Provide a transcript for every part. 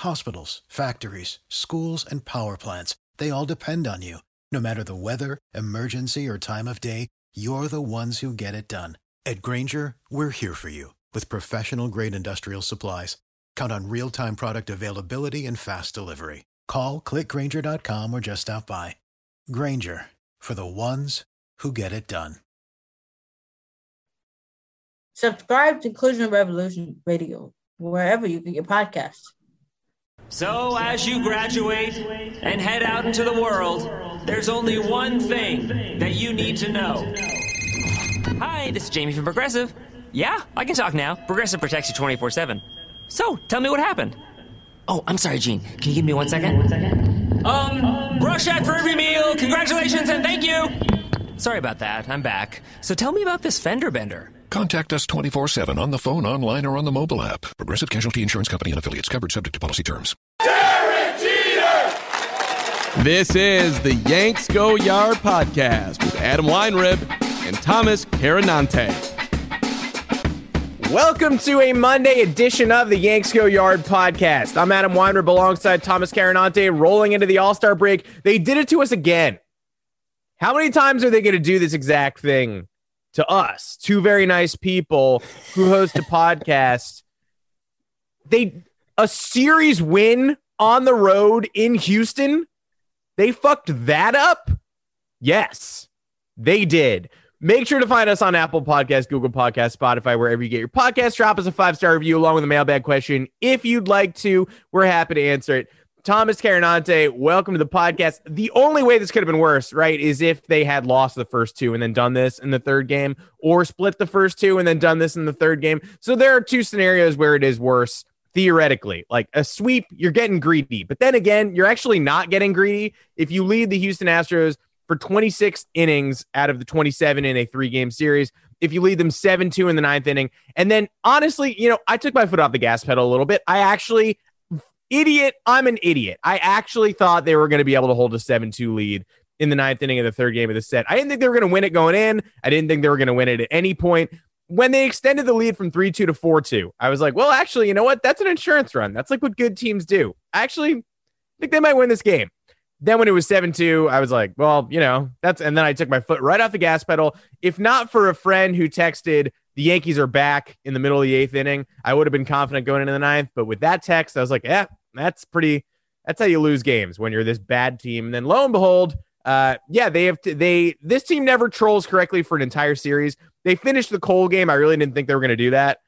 Hospitals, factories, schools, and power plants, they all depend on you. No matter the weather, emergency, or time of day, you're the ones who get it done. At Grainger, we're here for you with professional grade industrial supplies. Count on real time product availability and fast delivery. Call clickgrainger.com or just stop by. Grainger for the ones who get it done. Subscribe to Inclusion Revolution Radio wherever you get your podcasts. So, as you graduate and head out into the world, there's only one thing that you need to know. Hi, this is Jamie from Progressive. Yeah, I can talk now. Progressive protects you 24 7. So, tell me what happened. Oh, I'm sorry, Gene. Can you give me one second? Um, brush at for every meal. Congratulations and thank you. Sorry about that. I'm back. So, tell me about this fender bender. Contact us 24 7 on the phone, online, or on the mobile app. Progressive Casualty Insurance Company and affiliates covered subject to policy terms. Derek Jeter! This is the Yanks Go Yard podcast with Adam Weinrib and Thomas Carannante. Welcome to a Monday edition of the Yanks Go Yard podcast. I'm Adam Weinrib alongside Thomas Carannante rolling into the All Star break. They did it to us again. How many times are they going to do this exact thing to us, two very nice people who host a podcast? They a series win on the road in Houston. They fucked that up. Yes, they did. Make sure to find us on Apple Podcasts, Google Podcasts, Spotify, wherever you get your podcast. Drop us a five star review along with a mailbag question if you'd like to. We're happy to answer it. Thomas Carannante, welcome to the podcast. The only way this could have been worse, right, is if they had lost the first two and then done this in the third game, or split the first two and then done this in the third game. So there are two scenarios where it is worse theoretically. Like a sweep, you're getting greedy. But then again, you're actually not getting greedy if you lead the Houston Astros for 26 innings out of the 27 in a three game series. If you lead them 7 2 in the ninth inning. And then honestly, you know, I took my foot off the gas pedal a little bit. I actually, idiot, I'm an idiot. I actually thought they were going to be able to hold a 7 2 lead in the ninth inning of the third game of the set. I didn't think they were going to win it going in. I didn't think they were going to win it at any point when they extended the lead from 3 2 to 4 2, I was like, well, actually, you know what? That's an insurance run. That's like what good teams do. Actually, I think they might win this game. Then when it was 7 2, I was like, well, you know, that's, and then I took my foot right off the gas pedal. If not for a friend who texted, the Yankees are back in the middle of the eighth inning, I would have been confident going into the ninth. But with that text, I was like, yeah, that's pretty, that's how you lose games when you're this bad team. And then lo and behold, uh, yeah, they have to, they, this team never trolls correctly for an entire series. They finished the Cole game. I really didn't think they were going to do that.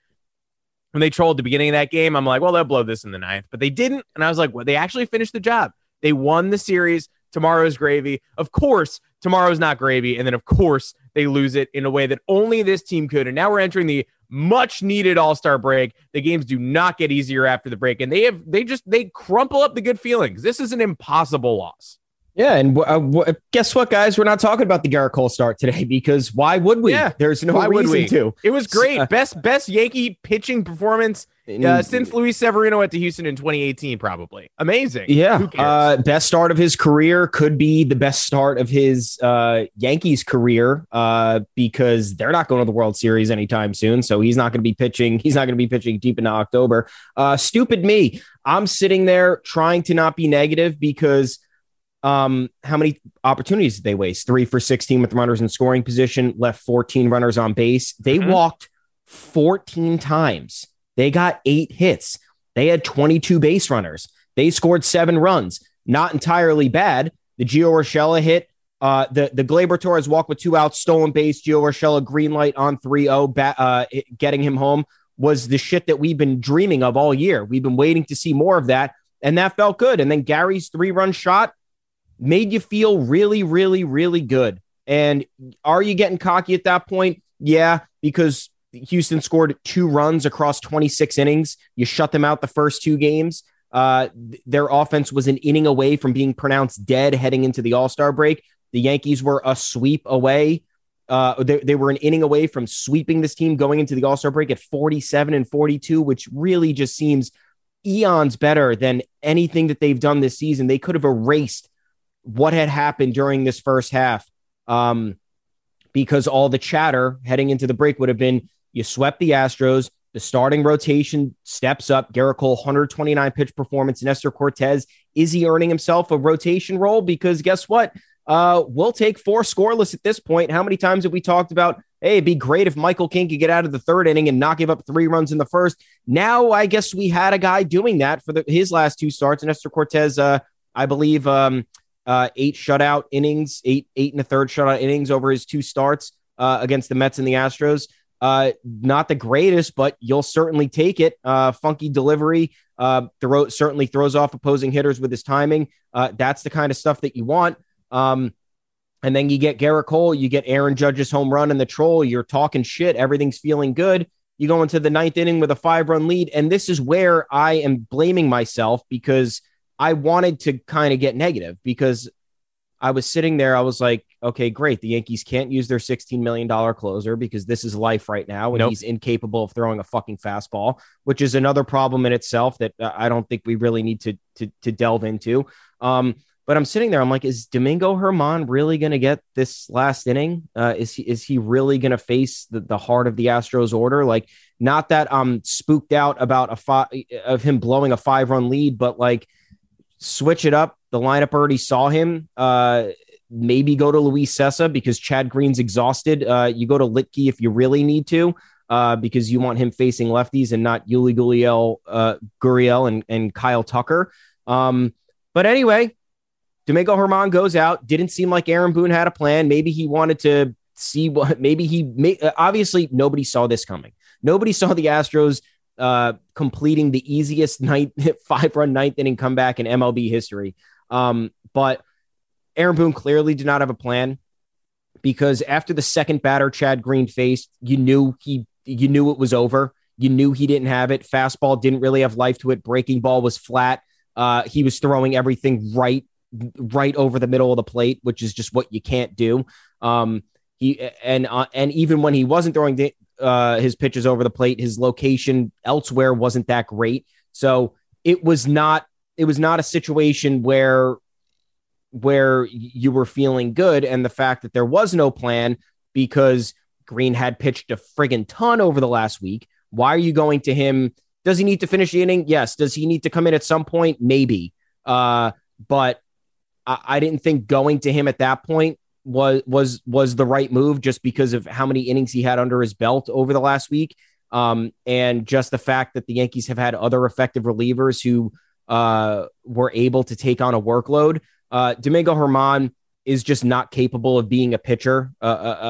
When they trolled the beginning of that game, I'm like, well, they'll blow this in the ninth, but they didn't. And I was like, well, they actually finished the job. They won the series. Tomorrow's gravy. Of course, tomorrow's not gravy. And then, of course, they lose it in a way that only this team could. And now we're entering the much needed all-star break. The games do not get easier after the break. And they have, they just, they crumple up the good feelings. This is an impossible loss. Yeah, and uh, w- guess what, guys? We're not talking about the Gerrit Cole start today because why would we? Yeah, there's no why reason to. It was great. Uh, best best Yankee pitching performance uh, since Luis Severino went to Houston in 2018. Probably amazing. Yeah, uh, best start of his career could be the best start of his uh, Yankees career uh, because they're not going to the World Series anytime soon. So he's not going to be pitching. He's not going to be pitching deep into October. stupid me. I'm sitting there trying to not be negative because um, how many opportunities did they waste? Three for 16 with runners in scoring position, left 14 runners on base. They mm-hmm. walked 14 times. They got eight hits. They had 22 base runners. They scored seven runs. Not entirely bad. The Gio Urshela hit. Uh, the the Gleyber Torres walk with two outs, stolen base. Gio Urshela green light on 3-0, ba- uh, getting him home was the shit that we've been dreaming of all year. We've been waiting to see more of that, and that felt good. And then Gary's three run shot made you feel really, really, really good. And are you getting cocky at that point? Yeah, because Houston scored two runs across 26 innings. You shut them out the first two games. Uh, their offense was an inning away from being pronounced dead heading into the All Star break. The Yankees were a sweep away. Uh, they, they were an inning away from sweeping this team going into the All Star break at 47 and 42, which really just seems eons better than anything that they've done this season. They could have erased what had happened during this first half um, because all the chatter heading into the break would have been you swept the Astros. The starting rotation steps up. Gerrit Cole, 129 pitch performance. Nestor Cortes, is he earning himself a rotation role? Because guess what? Uh, we'll take four scoreless at this point. How many times have we talked about, hey, it'd be great if Michael King could get out of the third inning and not give up three runs in the first? Now, I guess we had a guy doing that for the, his last two starts. And Nestor Cortes, uh, I believe, um, uh, eight shutout innings, eight eight and a third shutout innings over his two starts uh, against the Mets and the Astros. Uh, not the greatest, but you'll certainly take it. Uh, funky delivery, uh, throw, certainly throws off opposing hitters with his timing. Uh, that's the kind of stuff that you want. Um, and then you get Gerrit Cole, you get Aaron Judge's home run and the troll. You're talking shit. Everything's feeling good. You go into the ninth inning with a five run lead. And this is where I am blaming myself because I wanted to kind of get negative because I was sitting there. I was like, okay, great. The Yankees can't use their $16 million closer because this is life right now. And nope. he's incapable of throwing a fucking fastball, which is another problem in itself that uh, I don't think we really need to, to, to delve into. Um, but I'm sitting there. I'm like, is Domingo Germán really going to get this last inning? Uh, is he is he really going to face the, the heart of the Astros order? Like, not that I'm spooked out about a five of him blowing a five run lead, but like, switch it up. The lineup already saw him. Uh, maybe go to Luis Cessa because Chad Green's exhausted. Uh, you go to Luetge if you really need to. Uh, because you want him facing lefties and not Yuli Gurriel, uh, Gurriel and, and Kyle Tucker. Um, but anyway, Domingo Germán goes out. Didn't seem like Aaron Boone had a plan. Maybe he wanted to see what. Maybe he. May, obviously, nobody saw this coming. Nobody saw the Astros uh, completing the easiest night five run ninth inning comeback in MLB history. Um, but Aaron Boone clearly did not have a plan because after the second batter Chad Green faced, you knew he you knew it was over. You knew he didn't have it. Fastball didn't really have life to it. Breaking ball was flat. Uh, he was throwing everything right right over the middle of the plate, which is just what you can't do. Um, he and uh, and even when he wasn't throwing uh, his pitches over the plate, his location elsewhere wasn't that great. So it was not it was not a situation where where you were feeling good, and the fact that there was no plan because Green had pitched a friggin' ton over the last week. Why are you going to him? Does he need to finish the inning? Yes. Does he need to come in at some point? Maybe. Uh, but I, I didn't think going to him at that point was was was the right move just because of how many innings he had under his belt over the last week. Um, and just the fact that the Yankees have had other effective relievers who uh, were able to take on a workload. Uh, Domingo Germán is just not capable of being a pitcher, a,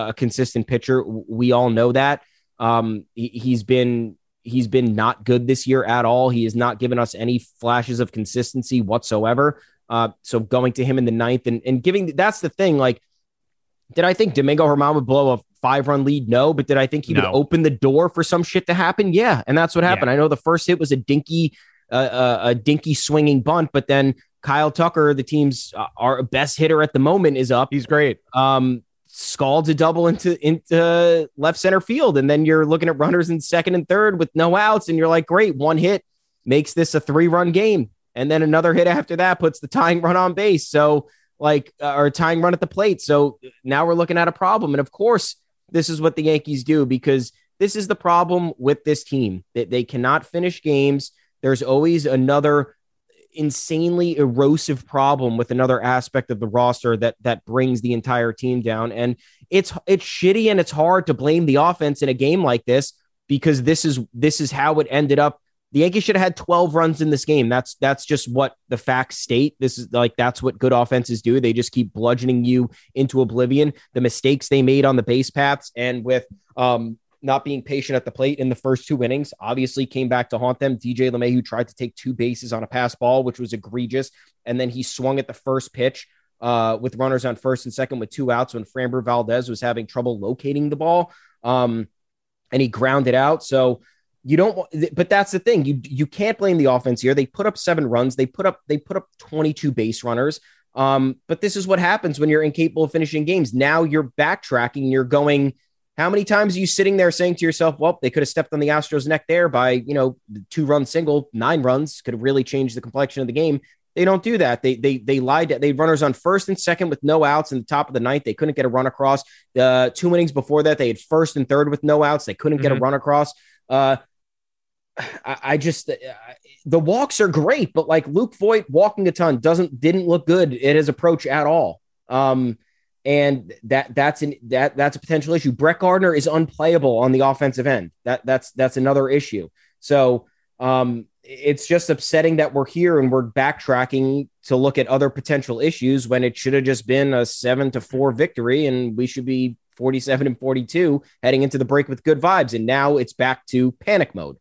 a, consistent pitcher. We all know that. Um, he, has been he's been not good this year at all. He has not given us any flashes of consistency whatsoever. Uh, so going to him in the ninth and, and giving that's the thing. Like, did I think Domingo Germán would blow a five run lead? No, but did I think he no. would open the door for some shit to happen? Yeah, and that's what happened. Yeah. I know the first hit was a dinky, uh, uh, a dinky swinging bunt, but then Kyle Tucker, the team's uh, our best hitter at the moment, is up. He's great. Um, scalds a double into into left center field, and then you're looking at runners in second and third with no outs, and you're like, great, one hit makes this a three run game and then another hit after that puts the tying run on base. So like uh, or tying run at the plate. So now we're looking at a problem. And of course, this is what the Yankees do because this is the problem with this team that they cannot finish games. There's always another insanely erosive problem with another aspect of the roster that that brings the entire team down and it's it's shitty and it's hard to blame the offense in a game like this because this is this is how it ended up the Yankees should have had 12 runs in this game. That's that's just what the facts state. This is like that's what good offenses do. They just keep bludgeoning you into oblivion. The mistakes they made on the base paths and with um not being patient at the plate in the first two innings obviously came back to haunt them. DJ LeMahieu tried to take two bases on a pass ball, which was egregious, and then he swung at the first pitch uh, with runners on first and second with two outs when Framber Valdez was having trouble locating the ball. Um, and he grounded out. So you don't but that's the thing. You you can't blame the offense here. They put up seven runs, they put up they put up 22 base runners. Um, but this is what happens when you're incapable of finishing games. Now you're backtracking, you're going. How many times are you sitting there saying to yourself, well, they could have stepped on the Astros' neck there by, you know, two run single, nine runs could have really changed the complexion of the game. They don't do that. They they they lied. They runners on first and second with no outs in the top of the ninth. They couldn't get a run across. The two innings before that, they had first and third with no outs. They couldn't mm-hmm. get a mm-hmm. run across. Uh, I, I just uh, the walks are great, but like Luke Voit walking a ton doesn't didn't look good at his approach at all. Um, and that that's an that that's a potential issue. Brett Gardner is unplayable on the offensive end. That that's that's another issue. So um, it's just upsetting that we're here and we're backtracking to look at other potential issues when it should have just been a seven to four victory and we should be 47 and 42 heading into the break with good vibes. And now it's back to panic mode.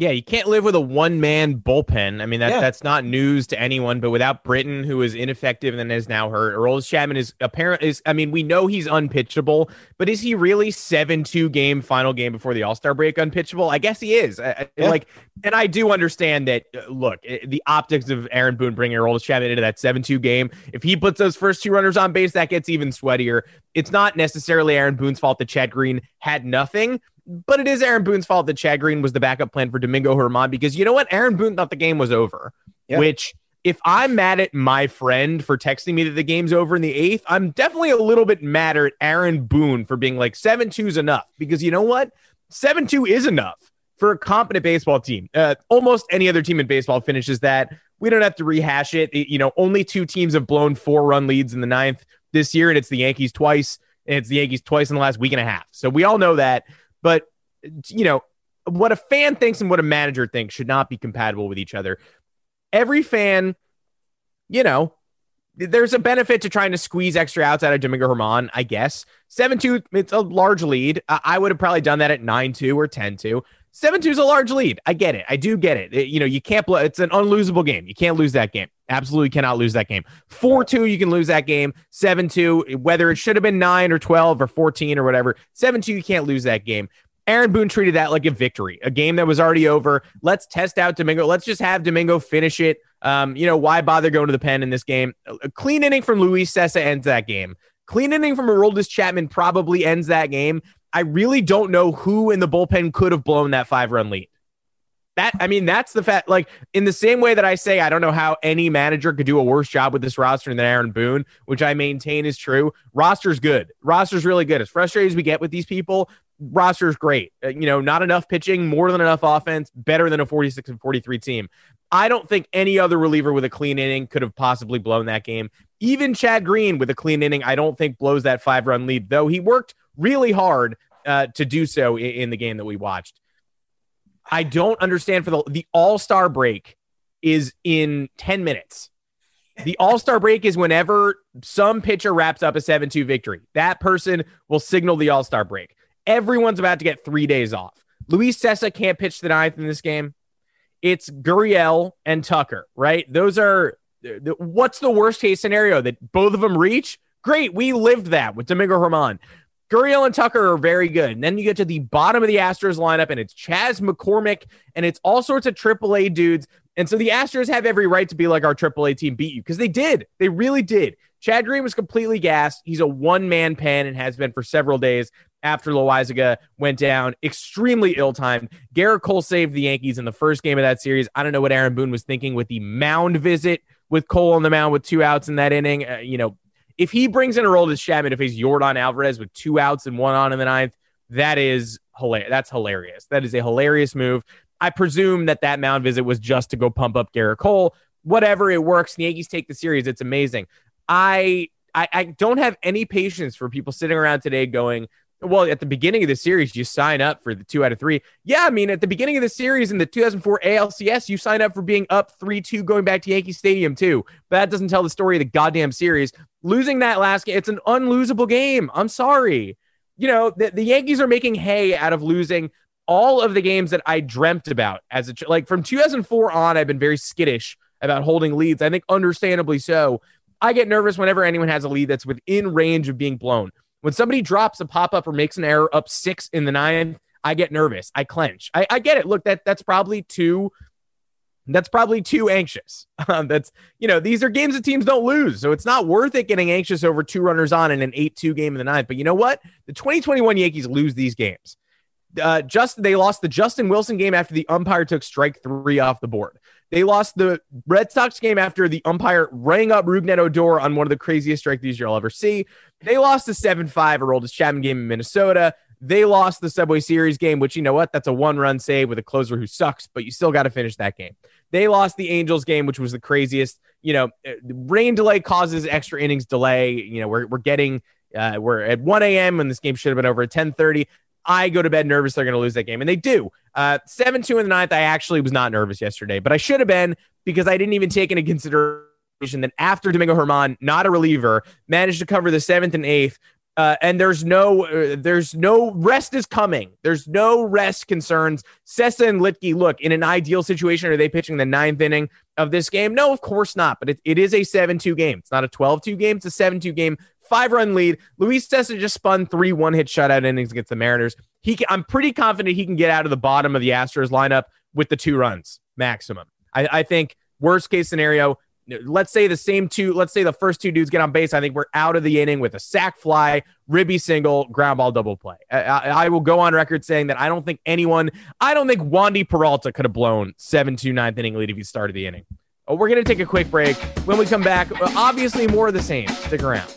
Yeah, you can't live with a one man bullpen. I mean, that, yeah. that's not news to anyone, but without Britton, who is ineffective and then is now hurt, Aroldis Chapman is apparent is I mean, we know he's unpitchable, but is he really 7 2 game final game before the All Star break unpitchable? I guess he is. Yeah. Like, and I do understand that, uh, look, the optics of Aaron Boone bringing Aroldis Chapman into that 7 2 game, if he puts those first two runners on base, that gets even sweatier. It's not necessarily Aaron Boone's fault that Chad Green had nothing but it is Aaron Boone's fault that Chad Green was the backup plan for Domingo Germán because you know what? Aaron Boone thought the game was over, yeah. which if I'm mad at my friend for texting me that the game's over in the eighth, I'm definitely a little bit madder at Aaron Boone for being like 7 2 is enough because you know what? 7 2 is enough for a competent baseball team. Uh, almost any other team in baseball finishes that. We don't have to rehash it. it. You know, only two teams have blown four run leads in the ninth this year, and it's the Yankees twice, and it's the Yankees twice in the last week and a half. So we all know that. But, you know, what a fan thinks and what a manager thinks should not be compatible with each other. Every fan, you know, there's a benefit to trying to squeeze extra outs out of Domingo Germán, I guess. 7 2, it's a large lead. I would have probably done that at 9 2 or 10 2. 7 2 is a large lead. I get it. I do get it. it you know, you can't, blow, it's an unlosable game. You can't lose that game. Absolutely cannot lose that game. 4 2, you can lose that game. 7 2, whether it should have been 9 or 12 or 14 or whatever, 7 2, you can't lose that game. Aaron Boone treated that like a victory, a game that was already over. Let's test out Domingo. Let's just have Domingo finish it. Um, you know, why bother going to the pen in this game? A clean inning from Luis Cessa ends that game. Clean inning from Aroldis Chapman probably ends that game. I really don't know who in the bullpen could have blown that five run lead. That I mean, that's the fact. Like in the same way that I say, I don't know how any manager could do a worse job with this roster than Aaron Boone, which I maintain is true. Roster's good. Roster's really good. As frustrated as we get with these people, roster's great. Uh, you know, not enough pitching, more than enough offense, better than a 46 and 43 team. I don't think any other reliever with a clean inning could have possibly blown that game. Even Chad Green with a clean inning, I don't think blows that five run lead, though he worked really hard uh, to do so in, in the game that we watched. I don't understand for the the All Star break is in 10 minutes. The All Star break is whenever some pitcher wraps up a 7 2 victory. That person will signal the All Star break. Everyone's about to get three days off. Luis Cessa can't pitch the ninth in this game. It's Gurriel and Tucker, right? Those are what's the worst case scenario that both of them reach? Great. We lived that with Domingo Germán. Gurriel and Tucker are very good. And then you get to the bottom of the Astros lineup, and it's Chas McCormick, and it's all sorts of AAA dudes. And so the Astros have every right to be like, our AAA team beat you, because they did. They really did. Chad Green was completely gassed. He's a one man pen and has been for several days after Loaisiga went down. Extremely ill timed. Gerrit Cole saved the Yankees in the first game of that series. I don't know what Aaron Boone was thinking with the mound visit with Cole on the mound with two outs in that inning. Uh, you know, if he brings in Aroldis Chapman to face Yordan Alvarez with two outs and one on in the ninth, that is hilarious. That's hilarious. That is a hilarious move. I presume that that mound visit was just to go pump up Gerrit Cole. Whatever, it works. The Yankees take the series. It's amazing. I, I I don't have any patience for people sitting around today going, well, at the beginning of the series, you sign up for the two out of three. Yeah, I mean, at the beginning of the series in the 2004 ALCS, you sign up for being up 3 2 going back to Yankee Stadium, too. But that doesn't tell the story of the goddamn series. Losing that last game, it's an unlosable game. I'm sorry. You know, the, the Yankees are making hay out of losing all of the games that I dreamt about as a like from 2004 on. I've been very skittish about holding leads. I think understandably so. I get nervous whenever anyone has a lead that's within range of being blown. When somebody drops a pop up or makes an error up six in the ninth, I get nervous. I clench. I, I get it. Look, that that's probably too that's probably too anxious. Um, that's, you know, these are games that teams don't lose. So it's not worth it getting anxious over two runners on in an 8 2 game in the ninth. But you know what? The 2021 Yankees lose these games. Uh, just they lost the Justin Wilson game after the umpire took strike three off the board. They lost the Red Sox game after the umpire rang up Rougned Odor on one of the craziest strike these you'll ever see. They lost the 7 5 Aroldis Chapman game in Minnesota. They lost the Subway Series game, which you know what? That's a one run save with a closer who sucks, but you still got to finish that game. They lost the Angels game, which was the craziest. You know, uh, rain delay causes extra innings delay. You know, we're, we're getting, uh, we're at 1 a.m. and this game should have been over at 1030. I go to bed nervous they're going to lose that game. And they do. Uh, 7 2 in the ninth, I actually was not nervous yesterday, but I should have been because I didn't even take into consideration that after Domingo Germán, not a reliever, managed to cover the seventh and eighth uh, and there's no uh, there's no rest is coming. There's no rest concerns. Cessa and Luetge, look, in an ideal situation, are they pitching the ninth inning of this game? No, of course not. But it, it is a 7-2 game. It's not a 12-2 game. It's a 7-2 game. Five run lead. Luis Cessa just spun three one hit shutout innings against the Mariners. He, can, I'm pretty confident he can get out of the bottom of the Astros lineup with the two runs maximum. I, I think worst case scenario, let's say the same two, let's say the first two dudes get on base. I think we're out of the inning with a sac fly, ribby single, ground ball double play. I, I, I will go on record saying that I don't think anyone, I don't think Wandy Peralta could have blown 7 2 ninth inning lead if he started the inning. Oh, we're going to take a quick break. When we come back, obviously more of the same. Stick around.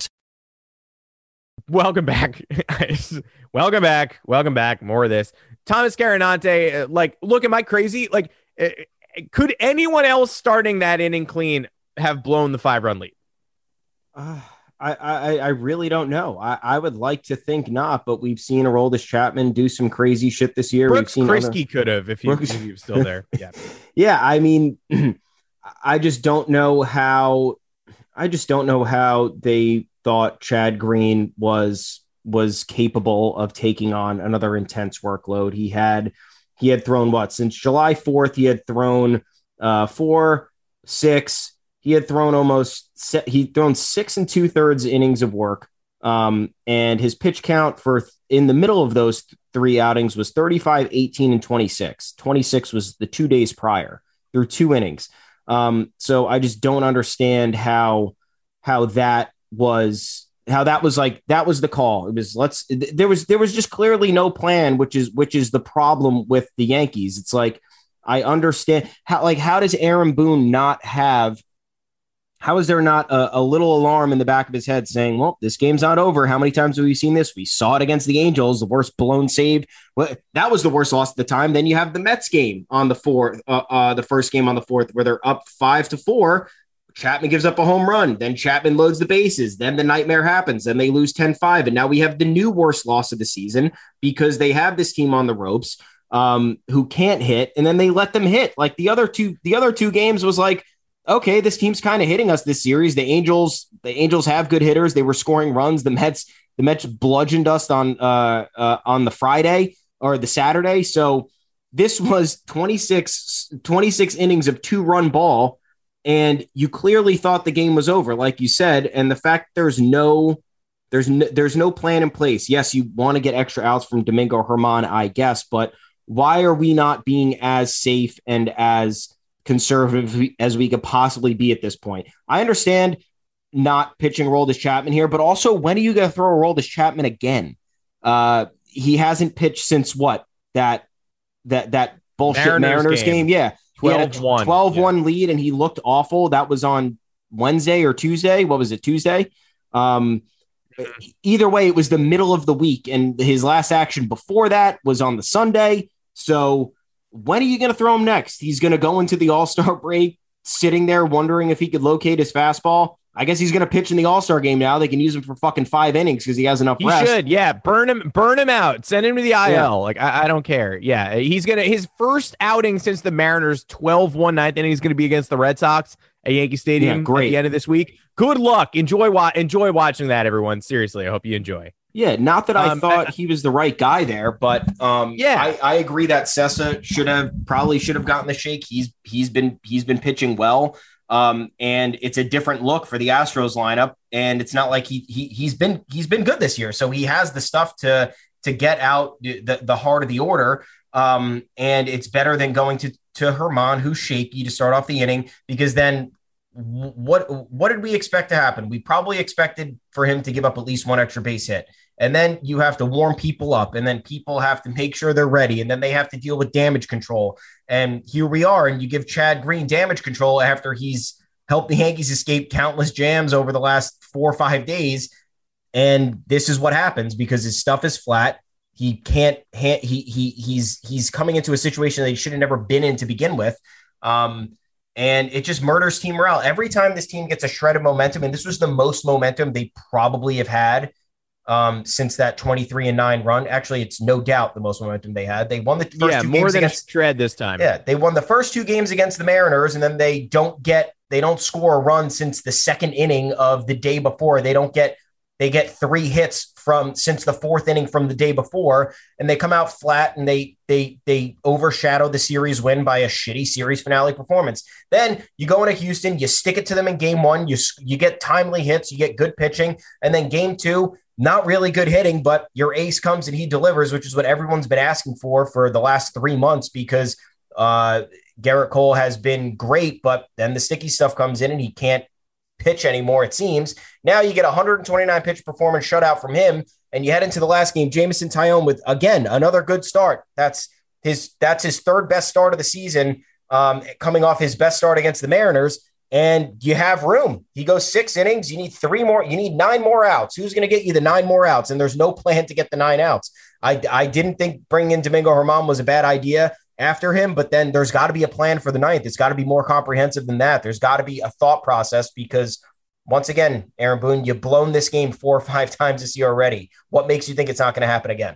Welcome back. Welcome back. Welcome back. More of this. Thomas Carannante, uh, like, look, am I crazy? Like, uh, could anyone else starting that inning clean have blown the five run lead? Uh, I, I, I really don't know. I, I would like to think not, but we've seen Aroldis Chapman do some crazy shit this year. Brooks we've seen other... could have if he, if he was still there. Yeah. yeah. I mean, I just don't know how. I just don't know how they thought Chad Green was was capable of taking on another intense workload. He had he had thrown what since July 4th, he had thrown uh four, six, he had thrown almost he'd thrown six and two thirds innings of work. Um, and his pitch count for th- in the middle of those th- three outings was 35, 18, and 26. 26 was the two days prior through two innings. Um, so I just don't understand how how that was how that was like that was the call. It was let's there was there was just clearly no plan, which is which is the problem with the Yankees. It's like I understand how like how does Aaron Boone not have how is there not a, a, little alarm in the back of his head saying, well, this game's not over? How many times have we seen this? We saw it against the Angels, the worst blown save. Well, that was the worst loss at the time. Then you have the Mets game on the fourth, uh, uh, the first game on the fourth, where they're up five to four. Chapman gives up a home run. Then Chapman loads the bases. Then the nightmare happens. Then they lose 10 5. And now we have the new worst loss of the season because they have this team on the ropes um, who can't hit. And then they let them hit. Like the other two, the other two games was like, okay, this team's kind of hitting us this series. The Angels, the Angels have good hitters. They were scoring runs. The Mets, the Mets bludgeoned us on uh, uh on the Friday or the Saturday. So this was 26, 26 innings of two run ball and you clearly thought the game was over, like you said. And the fact there's no there's no, there's no plan in place. Yes, you want to get extra outs from Domingo Germán, I guess, but why are we not being as safe and as conservative as we could possibly be at this point? I understand not pitching Aroldis Chapman here, but also when are you going to throw Aroldis Chapman again? Uh, he hasn't pitched since what that that that bullshit Mariners, Mariners game. game. Yeah, 12 1. 12 1 lead and he looked awful. That was on Wednesday or Tuesday. What was it? Tuesday. Um, either way, it was the middle of the week, and his last action before that was on the Sunday. So, when are you going to throw him next? He's going to go into the All Star break sitting there wondering if he could locate his fastball. I guess he's going to pitch in the All Star game now. They can use him for fucking five innings because he has enough He rest. should, yeah. Burn him, burn him out. Send him to the IL. Yeah. Like I, I don't care. Yeah, he's gonna his first outing since the Mariners 12-1 ninth inning is gonna be against the Red Sox at Yankee Stadium Yeah, great. at the end of this week. Good luck. Enjoy wa- enjoy watching that, everyone. Seriously, I hope you enjoy. Yeah, not that I Um, thought he was the right guy there, but um, Yeah. I, I agree that Cessa should have probably should have gotten the shake. He's he's been he's been pitching well, um, and it's a different look for the Astros lineup, and it's not like he he he's been he's been good this year, so he has the stuff to to get out the the heart of the order, um, and it's better than going to to Germán, who's shaky to start off the inning, because then what what did we expect to happen? We probably expected for him to give up at least one extra base hit. And then you have to warm people up, and then people have to make sure they're ready, and then they have to deal with damage control. And here we are, and you give Chad Green damage control after he's helped the Yankees escape countless jams over the last four or five days. And this is what happens because his stuff is flat. He can't. He he he's he's coming into a situation that he should have never been in to begin with. Um, and it just murders team morale every time this team gets a shred of momentum. And this was the most momentum they probably have had um, since that 23 and 9 run. Actually, it's no doubt the most momentum they had. They won the first yeah, two more games than against shred this time. yeah, they won the first two games against the Mariners, and then they don't get they don't score a run since the second inning of the day before. They don't get they get three hits from since the fourth inning from the day before, and they come out flat and they they they overshadow the series win by a shitty series finale performance. Then you go into Houston, you stick it to them in game one, you you get timely hits, you get good pitching, and then game two. Not really good hitting, but your ace comes and he delivers, which is what everyone's been asking for for the last three months because uh, Gerrit Cole has been great, but then the sticky stuff comes in and he can't pitch anymore, it seems. Now you get a 129 pitch performance shutout from him, and you head into the last game. Jameson Taillon with again another good start. That's his that's his third best start of the season, um, coming off his best start against the Mariners. And you have room. He goes six innings. You need three more. You need nine more outs. Who's going to get you the nine more outs? And there's no plan to get the nine outs. I, I didn't think bringing in Domingo Germán was a bad idea after him, but then there's got to be a plan for the ninth. It's got to be more comprehensive than that. There's got to be a thought process because once again, Aaron Boone, you've blown this game four or five times this year already. What makes you think it's not going to happen again?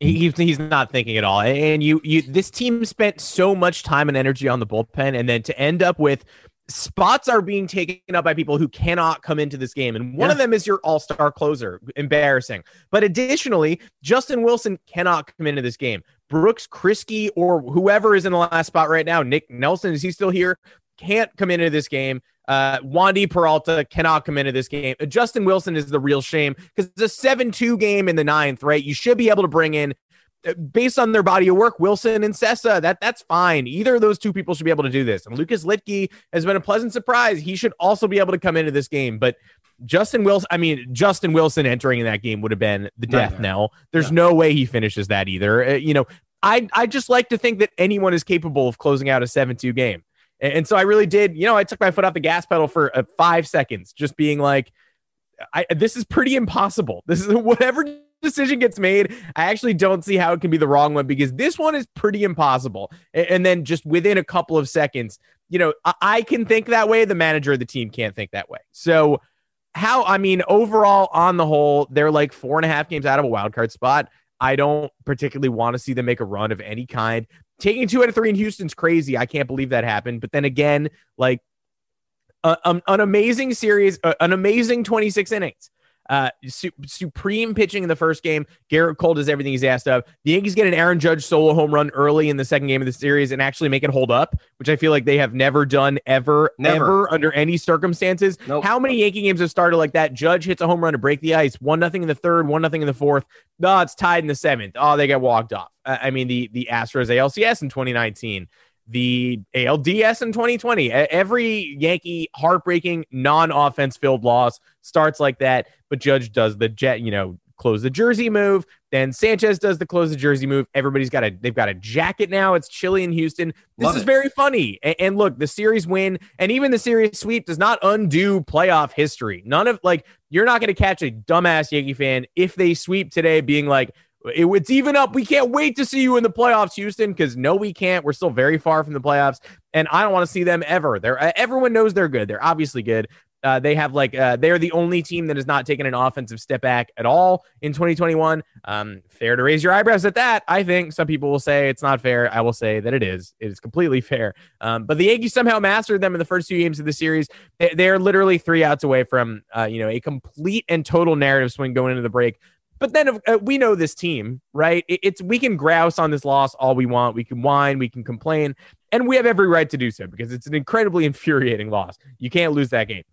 He, he's- he's not thinking at all. And you you this team spent so much time and energy on the bullpen, and then to end up with spots are being taken up by people who cannot come into this game. And one Yeah. of them is your all-star closer. Embarrassing. But additionally, Justin Wilson cannot come into this game. Brooks Kriske or whoever is in the last spot right now, Nick Nelson, is he still here? Can't come into this game. Uh, Wandy Peralta cannot come into this game. Justin Wilson is the real shame because it's a 7 2 game in the ninth, right? You should be able to bring in, uh, based on their body of work, Wilson and Cessa. That, that's fine. Either of those two people should be able to do this. And Lucas Luetge has been a pleasant surprise. He should also be able to come into this game. But Justin Wilson, I mean, Justin Wilson entering in that game would have been the death knell. There's no way he finishes that either. Uh, you know, I I just like to think that anyone is capable of closing out a 7-2 game. And, and so I really did, you know, I took my foot off the gas pedal for uh, 5 seconds just being like I this is pretty impossible. This is whatever decision gets made, I actually don't see how it can be the wrong one because this one is pretty impossible. A- And, then just within a couple of seconds, you know, I, I can think that way. The manager of the team can't think that way. So how I mean, overall, on the whole, they're like four and a half games out of a wild card spot. I don't particularly want to see them make a run of any kind. Taking two out of three in Houston's crazy. I can't believe that happened. But then again, like a, um, an amazing series, uh, an amazing 26 innings. Uh, su- supreme pitching in the first game. Gerrit Cole does everything he's asked of. The Yankees get an Aaron Judge solo home run early in the second game of the series and actually make it hold up, which I feel like they have never done ever, Never. ever under any circumstances. Nope. How many Yankee games have started like that? Judge hits a home run to break the ice, one nothing in the third, one nothing in the fourth. No, it's tied in the seventh. Oh, they get walked off. I mean, the the Astros ALCS in 2019 the ALDS in 2020. E- Every Yankee heartbreaking non-offense filled loss starts like that, but Judge does the jet, you know, close the jersey move. Then Sanchez does the close the jersey move. Everybody's got a they've got a jacket now. It's chilly in Houston. This Love is it. very funny. A- And, look, the series win and even the series sweep does not undo playoff history. None of like you're not going to catch a dumbass Yankee fan if they sweep today being like it, it's even up. We can't wait to see you in the playoffs, Houston, because no, we can't. We're still very far from the playoffs, and I don't want to see them ever. They're uh, everyone knows they're good. They're obviously good. Uh, they have like uh, they're the only team that has not taken an offensive step back at all in 2021. Um, fair to raise your eyebrows at that. I think some people will say it's not fair. I will say that it is. It is completely fair. Um, but the Yankees somehow mastered them in the first two games of the series. They, are literally three outs away from uh, you know a complete and total narrative swing going into the break. But then uh, we know this team, right? It, it's we can grouse on this loss all we want. We can whine, we can complain, and we have every right to do so because it's an incredibly infuriating loss. You can't lose that game.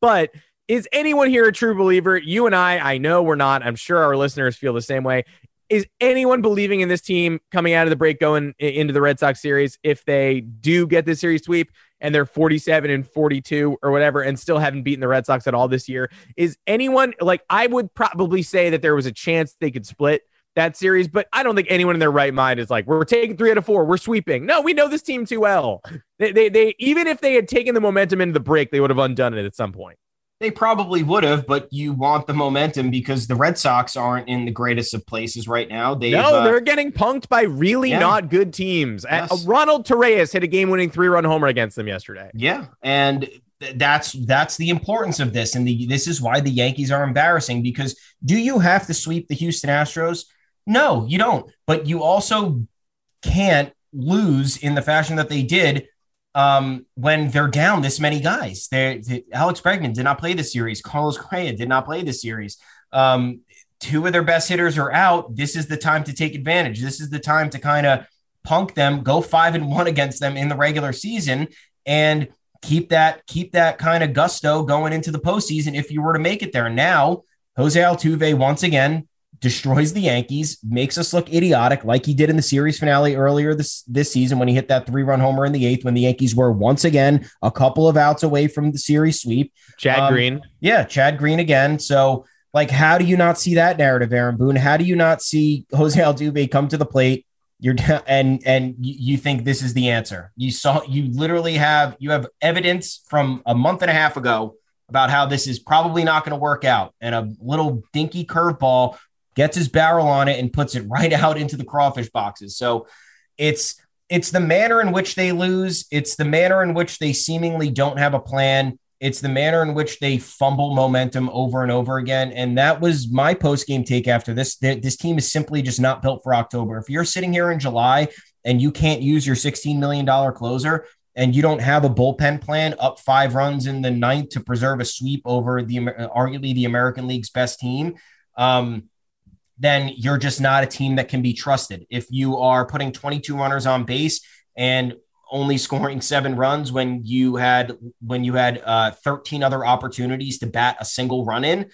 But is anyone here a true believer? You and I, I know we're not. I'm sure our listeners feel the same way. Is anyone believing in this team coming out of the break going into the Red Sox series if they do get this series sweep and they're 47 and 42 or whatever and still haven't beaten the Red Sox at all this year? Is anyone like I would probably say that there was a chance they could split that series, but I don't think anyone in their right mind is like, we're taking three out of four, we're sweeping. No, we know this team too well. They, they, they even if they had taken the momentum into the break, they would have undone it at some point. They probably would have, but you want the momentum because the Red Sox aren't in the greatest of places right now. They no, uh, they're getting punked by really yeah. not good teams. Yes. Ronald Torreyes hit a game-winning three-run homer against them yesterday. Yeah, and that's that's the importance of this, and the, this is why the Yankees are embarrassing. Because do you have to sweep the Houston Astros? No, you don't. But you also can't lose in the fashion that they did um, when they're down this many guys. They, Alex Bregman did not play this series. Carlos Correa did not play this series. Um, two of their best hitters are out. This is the time to take advantage. This is the time to kind of punk them, go five and one against them in the regular season, and keep that keep that kind of gusto going into the postseason if you were to make it there. Now, Jose Altuve once again destroys the Yankees, makes us look idiotic like he did in the series finale earlier this this season when he hit that three-run homer in the 8th when the Yankees were once again a couple of outs away from the series sweep. Chad um, Green. Yeah, Chad Green again. So like how do you not see that narrative Aaron Boone? How do you not see Jose Altuve come to the plate? You're and and you think this is the answer. You saw you literally have you have evidence from a month and a half ago about how this is probably not going to work out and a little dinky curveball gets his barrel on it and puts it right out into the crawfish boxes. So it's it's the manner in which they lose, it's the manner in which they seemingly don't have a plan. It's the manner in which they fumble momentum over and over again. And that was my post game take after this. This team is simply just not built for October. If you're sitting here in July and you can't use your $16 million closer and you don't have a bullpen plan up five runs in the ninth to preserve a sweep over the arguably the American League's best team, um, then you're just not a team that can be trusted. If you are putting 22 runners on base and only scoring seven runs when you had when you had uh, 13 other opportunities to bat a single run in,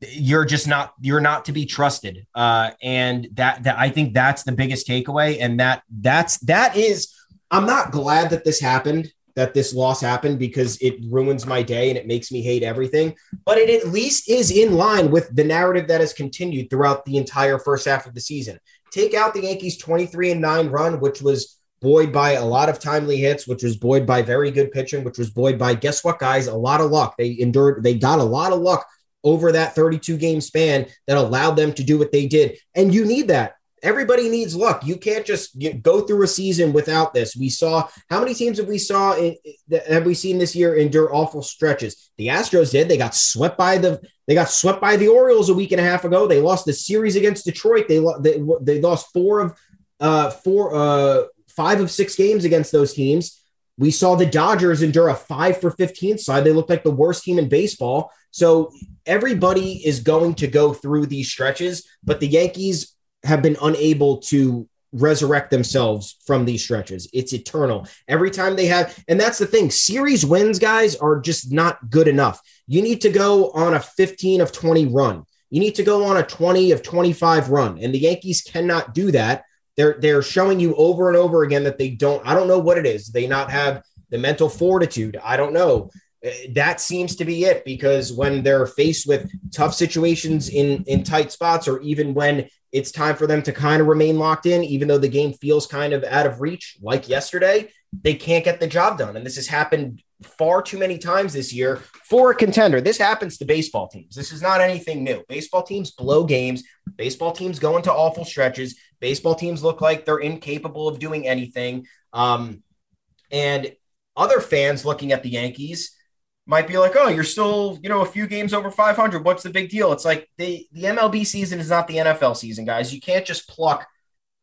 you're just not you're not to be trusted. Uh, and that that I think that's the biggest takeaway. And that that's that is I'm not glad that this happened that this loss happened because it ruins my day and it makes me hate everything. But it at least is in line with the narrative that has continued throughout the entire first half of the season. Take out the Yankees 23 and 9 run, which was buoyed by a lot of timely hits, which was buoyed by very good pitching, which was buoyed by guess what, guys? A lot of luck. They endured, they got a lot of luck over that 32 game span that allowed them to do what they did. And you need that Everybody needs luck. You can't just go through a season without this. We saw how many teams have we saw in, have we seen this year endure awful stretches? The Astros did. They got swept by the they got swept by the Orioles a week and a half ago. They lost the series against Detroit. They they, they lost four of uh four uh five of six games against those teams. We saw the Dodgers endure a five for 15 side. They looked like the worst team in baseball. So everybody is going to go through these stretches, but the Yankees have been unable to resurrect themselves from these stretches. It's eternal. Every time they have, and that's the thing, series wins, guys, are just not good enough. You need to go on a 15 of 20 run. You need to go on a 20 of 25 run. And the Yankees cannot do that. They're they're showing you over and over again that they don't. I don't know what it is. They not have the mental fortitude. I don't know. Uh, that seems to be it because when they're faced with tough situations in in tight spots or even when it's time for them to kind of remain locked in even though the game feels kind of out of reach like yesterday they can't get the job done. And this has happened far too many times this year for a contender. This happens to baseball teams. This is not anything new. Baseball teams blow games. Baseball teams go into awful stretches. Baseball teams look like they're incapable of doing anything. Um, and other fans looking at the yankees might be like, oh, you're still, you know, a few games over 500. What's the big deal? It's like the the MLB season is not the NFL season, guys. You can't just pluck,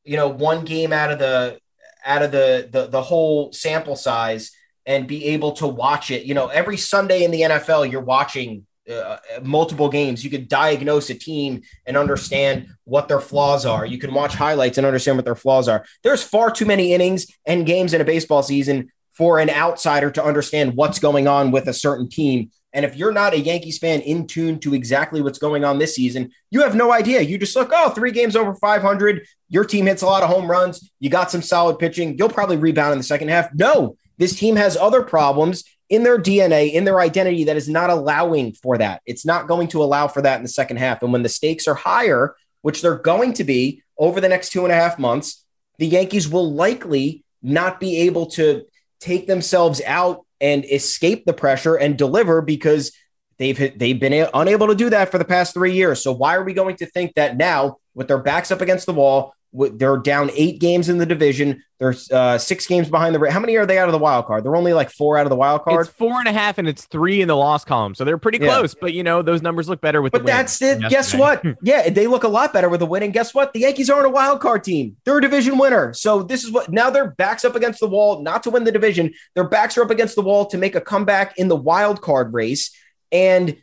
you know, one game out of the out of the the, the whole sample size and be able to watch it. You know, every Sunday in the NFL, you're watching uh, multiple games. You could diagnose a team and understand what their flaws are. You can watch highlights and understand what their flaws are. There's far too many innings and games in a baseball season for an outsider to understand what's going on with a certain team. And if you're not a Yankees fan in tune to exactly what's going on this season, you have no idea. You just look, oh, three games over 500. Your team hits a lot of home runs. You got some solid pitching. You'll probably rebound in the second half. No, this team has other problems in their DNA, in their identity that is not allowing for that. It's not going to allow for that in the second half. And when the stakes are higher, which they're going to be over the next two and a half months, the Yankees will likely not be able to take themselves out and escape the pressure and deliver because they've they've been unable to do that for the past 3 years. So why are we going to think that now with their backs up against the wall, they're down eight games in the division. They're uh, six games behind the. How many are they out of the wild card? They're only like four out of the wild card. It's four and a half, and it's three in the loss column. So they're pretty yeah. close. But you know those numbers look better with. But that's it. Guess what? yeah, they look a lot better with a win. And guess what? The Yankees aren't a wild card team. They're a division winner. So this is what now their backs up against the wall, not to win the division. Their backs are up against the wall to make a comeback in the wild card race, and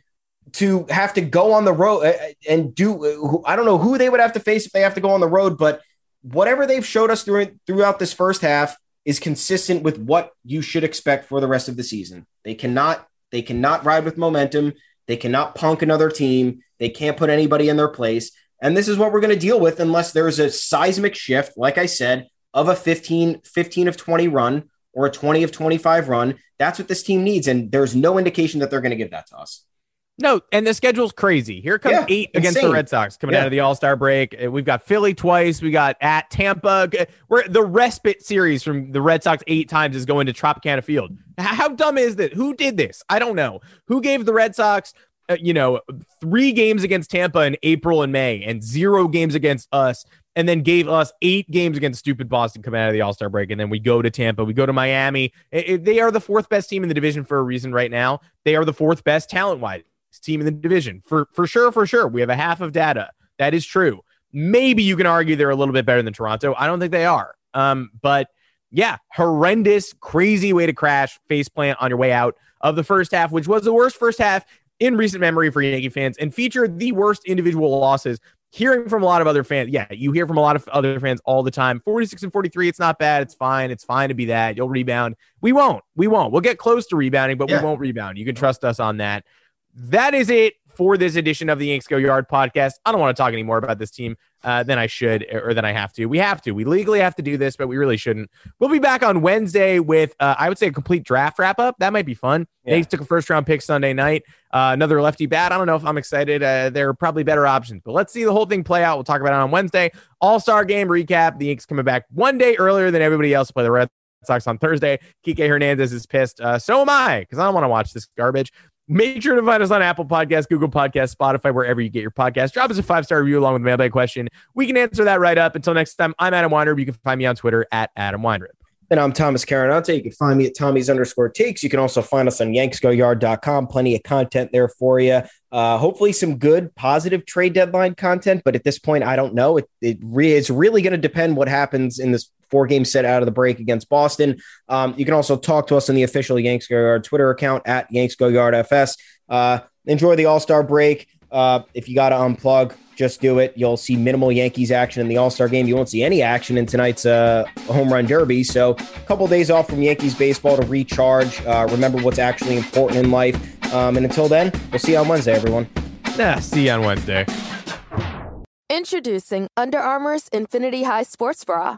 to have to go on the road uh, and do. I don't know who they would have to face if they have to go on the road, but whatever they've showed us through, throughout this first half is consistent with what you should expect for the rest of the season. They cannot they cannot ride with momentum. They cannot punk another team. They can't put anybody in their place. And this is what we're going to deal with unless there's a seismic shift, like I said, of a 15, 15 of 20 run or a 20 of 25 run. That's what this team needs. And there's no indication that they're going to give that to us. No, and the schedule's crazy. Here comes yeah, eight against insane. the Red Sox coming yeah. out of the All Star break. Uh, we've got Philly twice. We got at Tampa. Where the respite series from the Red Sox eight times is going to Tropicana Field. How dumb is this? Who did this? I don't know. Who gave the Red Sox, uh, you know, three games against Tampa in April and May, and zero games against us, and then gave us eight games against stupid Boston coming out of the All Star break, and then we go to Tampa, we go to Miami. It, it, they are the fourth best team in the division for a reason right now. They are the fourth best talent wise team in the division. For for sure, for sure. We have a half of data. That is true. Maybe you can argue they're a little bit better than Toronto. I don't think they are. Um, but yeah, horrendous, crazy way to crash face plant on your way out of the first half, which was the worst first half in recent memory for Yankee fans and featured the worst individual losses. Hearing from a lot of other fans, yeah, you hear from a lot of other fans all the time. 46 and 43, it's not bad. It's fine. It's fine to be that. You'll rebound. We won't. We won't. We'll get close to rebounding, but yeah. we won't rebound. You can trust us on that that is it for this edition of the Yanks Go Yard podcast. I don't want to talk anymore about this team uh, than I should or than I have to. We have to. We legally have to do this, but we really shouldn't. We'll be back on Wednesday with, uh, I would say, a complete draft wrap up. That might be fun. Yeah. Yanks took a first round pick Sunday night. Uh, another lefty bat. I don't know if I'm excited. Uh, there are probably better options, but let's see the whole thing play out. We'll talk about it on Wednesday. All star game recap. The Yanks coming back one day earlier than everybody else to play the Red Sox on Thursday. Kike Hernandez is pissed. Uh, so am I because I don't want to watch this garbage. Make sure to find us on Apple Podcasts, Google Podcasts, Spotify, wherever you get your podcast. Drop us a five star review along with the mailbag question. We can answer that right up. Until next time, I'm Adam Weinrib. You can find me on Twitter at Adam Weinrib. And I'm Thomas Carannante. You can find me at Tommy's underscore takes. You can also find us on yanksgoyard.com. Plenty of content there for you. Uh, hopefully, some good, positive trade deadline content. But at this point, I don't know. It, it re- it's really going to depend what happens in this four game set out of the break against Boston. Um, you can also talk to us on the official Yanks Go Yard Twitter account at Yanks Go Yard FS. Uh, enjoy the All Star break. Uh, if you got to unplug, just do it. You'll see minimal Yankees action in the All Star game. You won't see any action in tonight's uh, home run derby. So, a couple of days off from Yankees baseball to recharge. Uh, remember what's actually important in life. Um, and until then, we'll see you on Wednesday, everyone. Yeah, see you on Wednesday. Introducing Under Armour's Infinity High Sports Bra.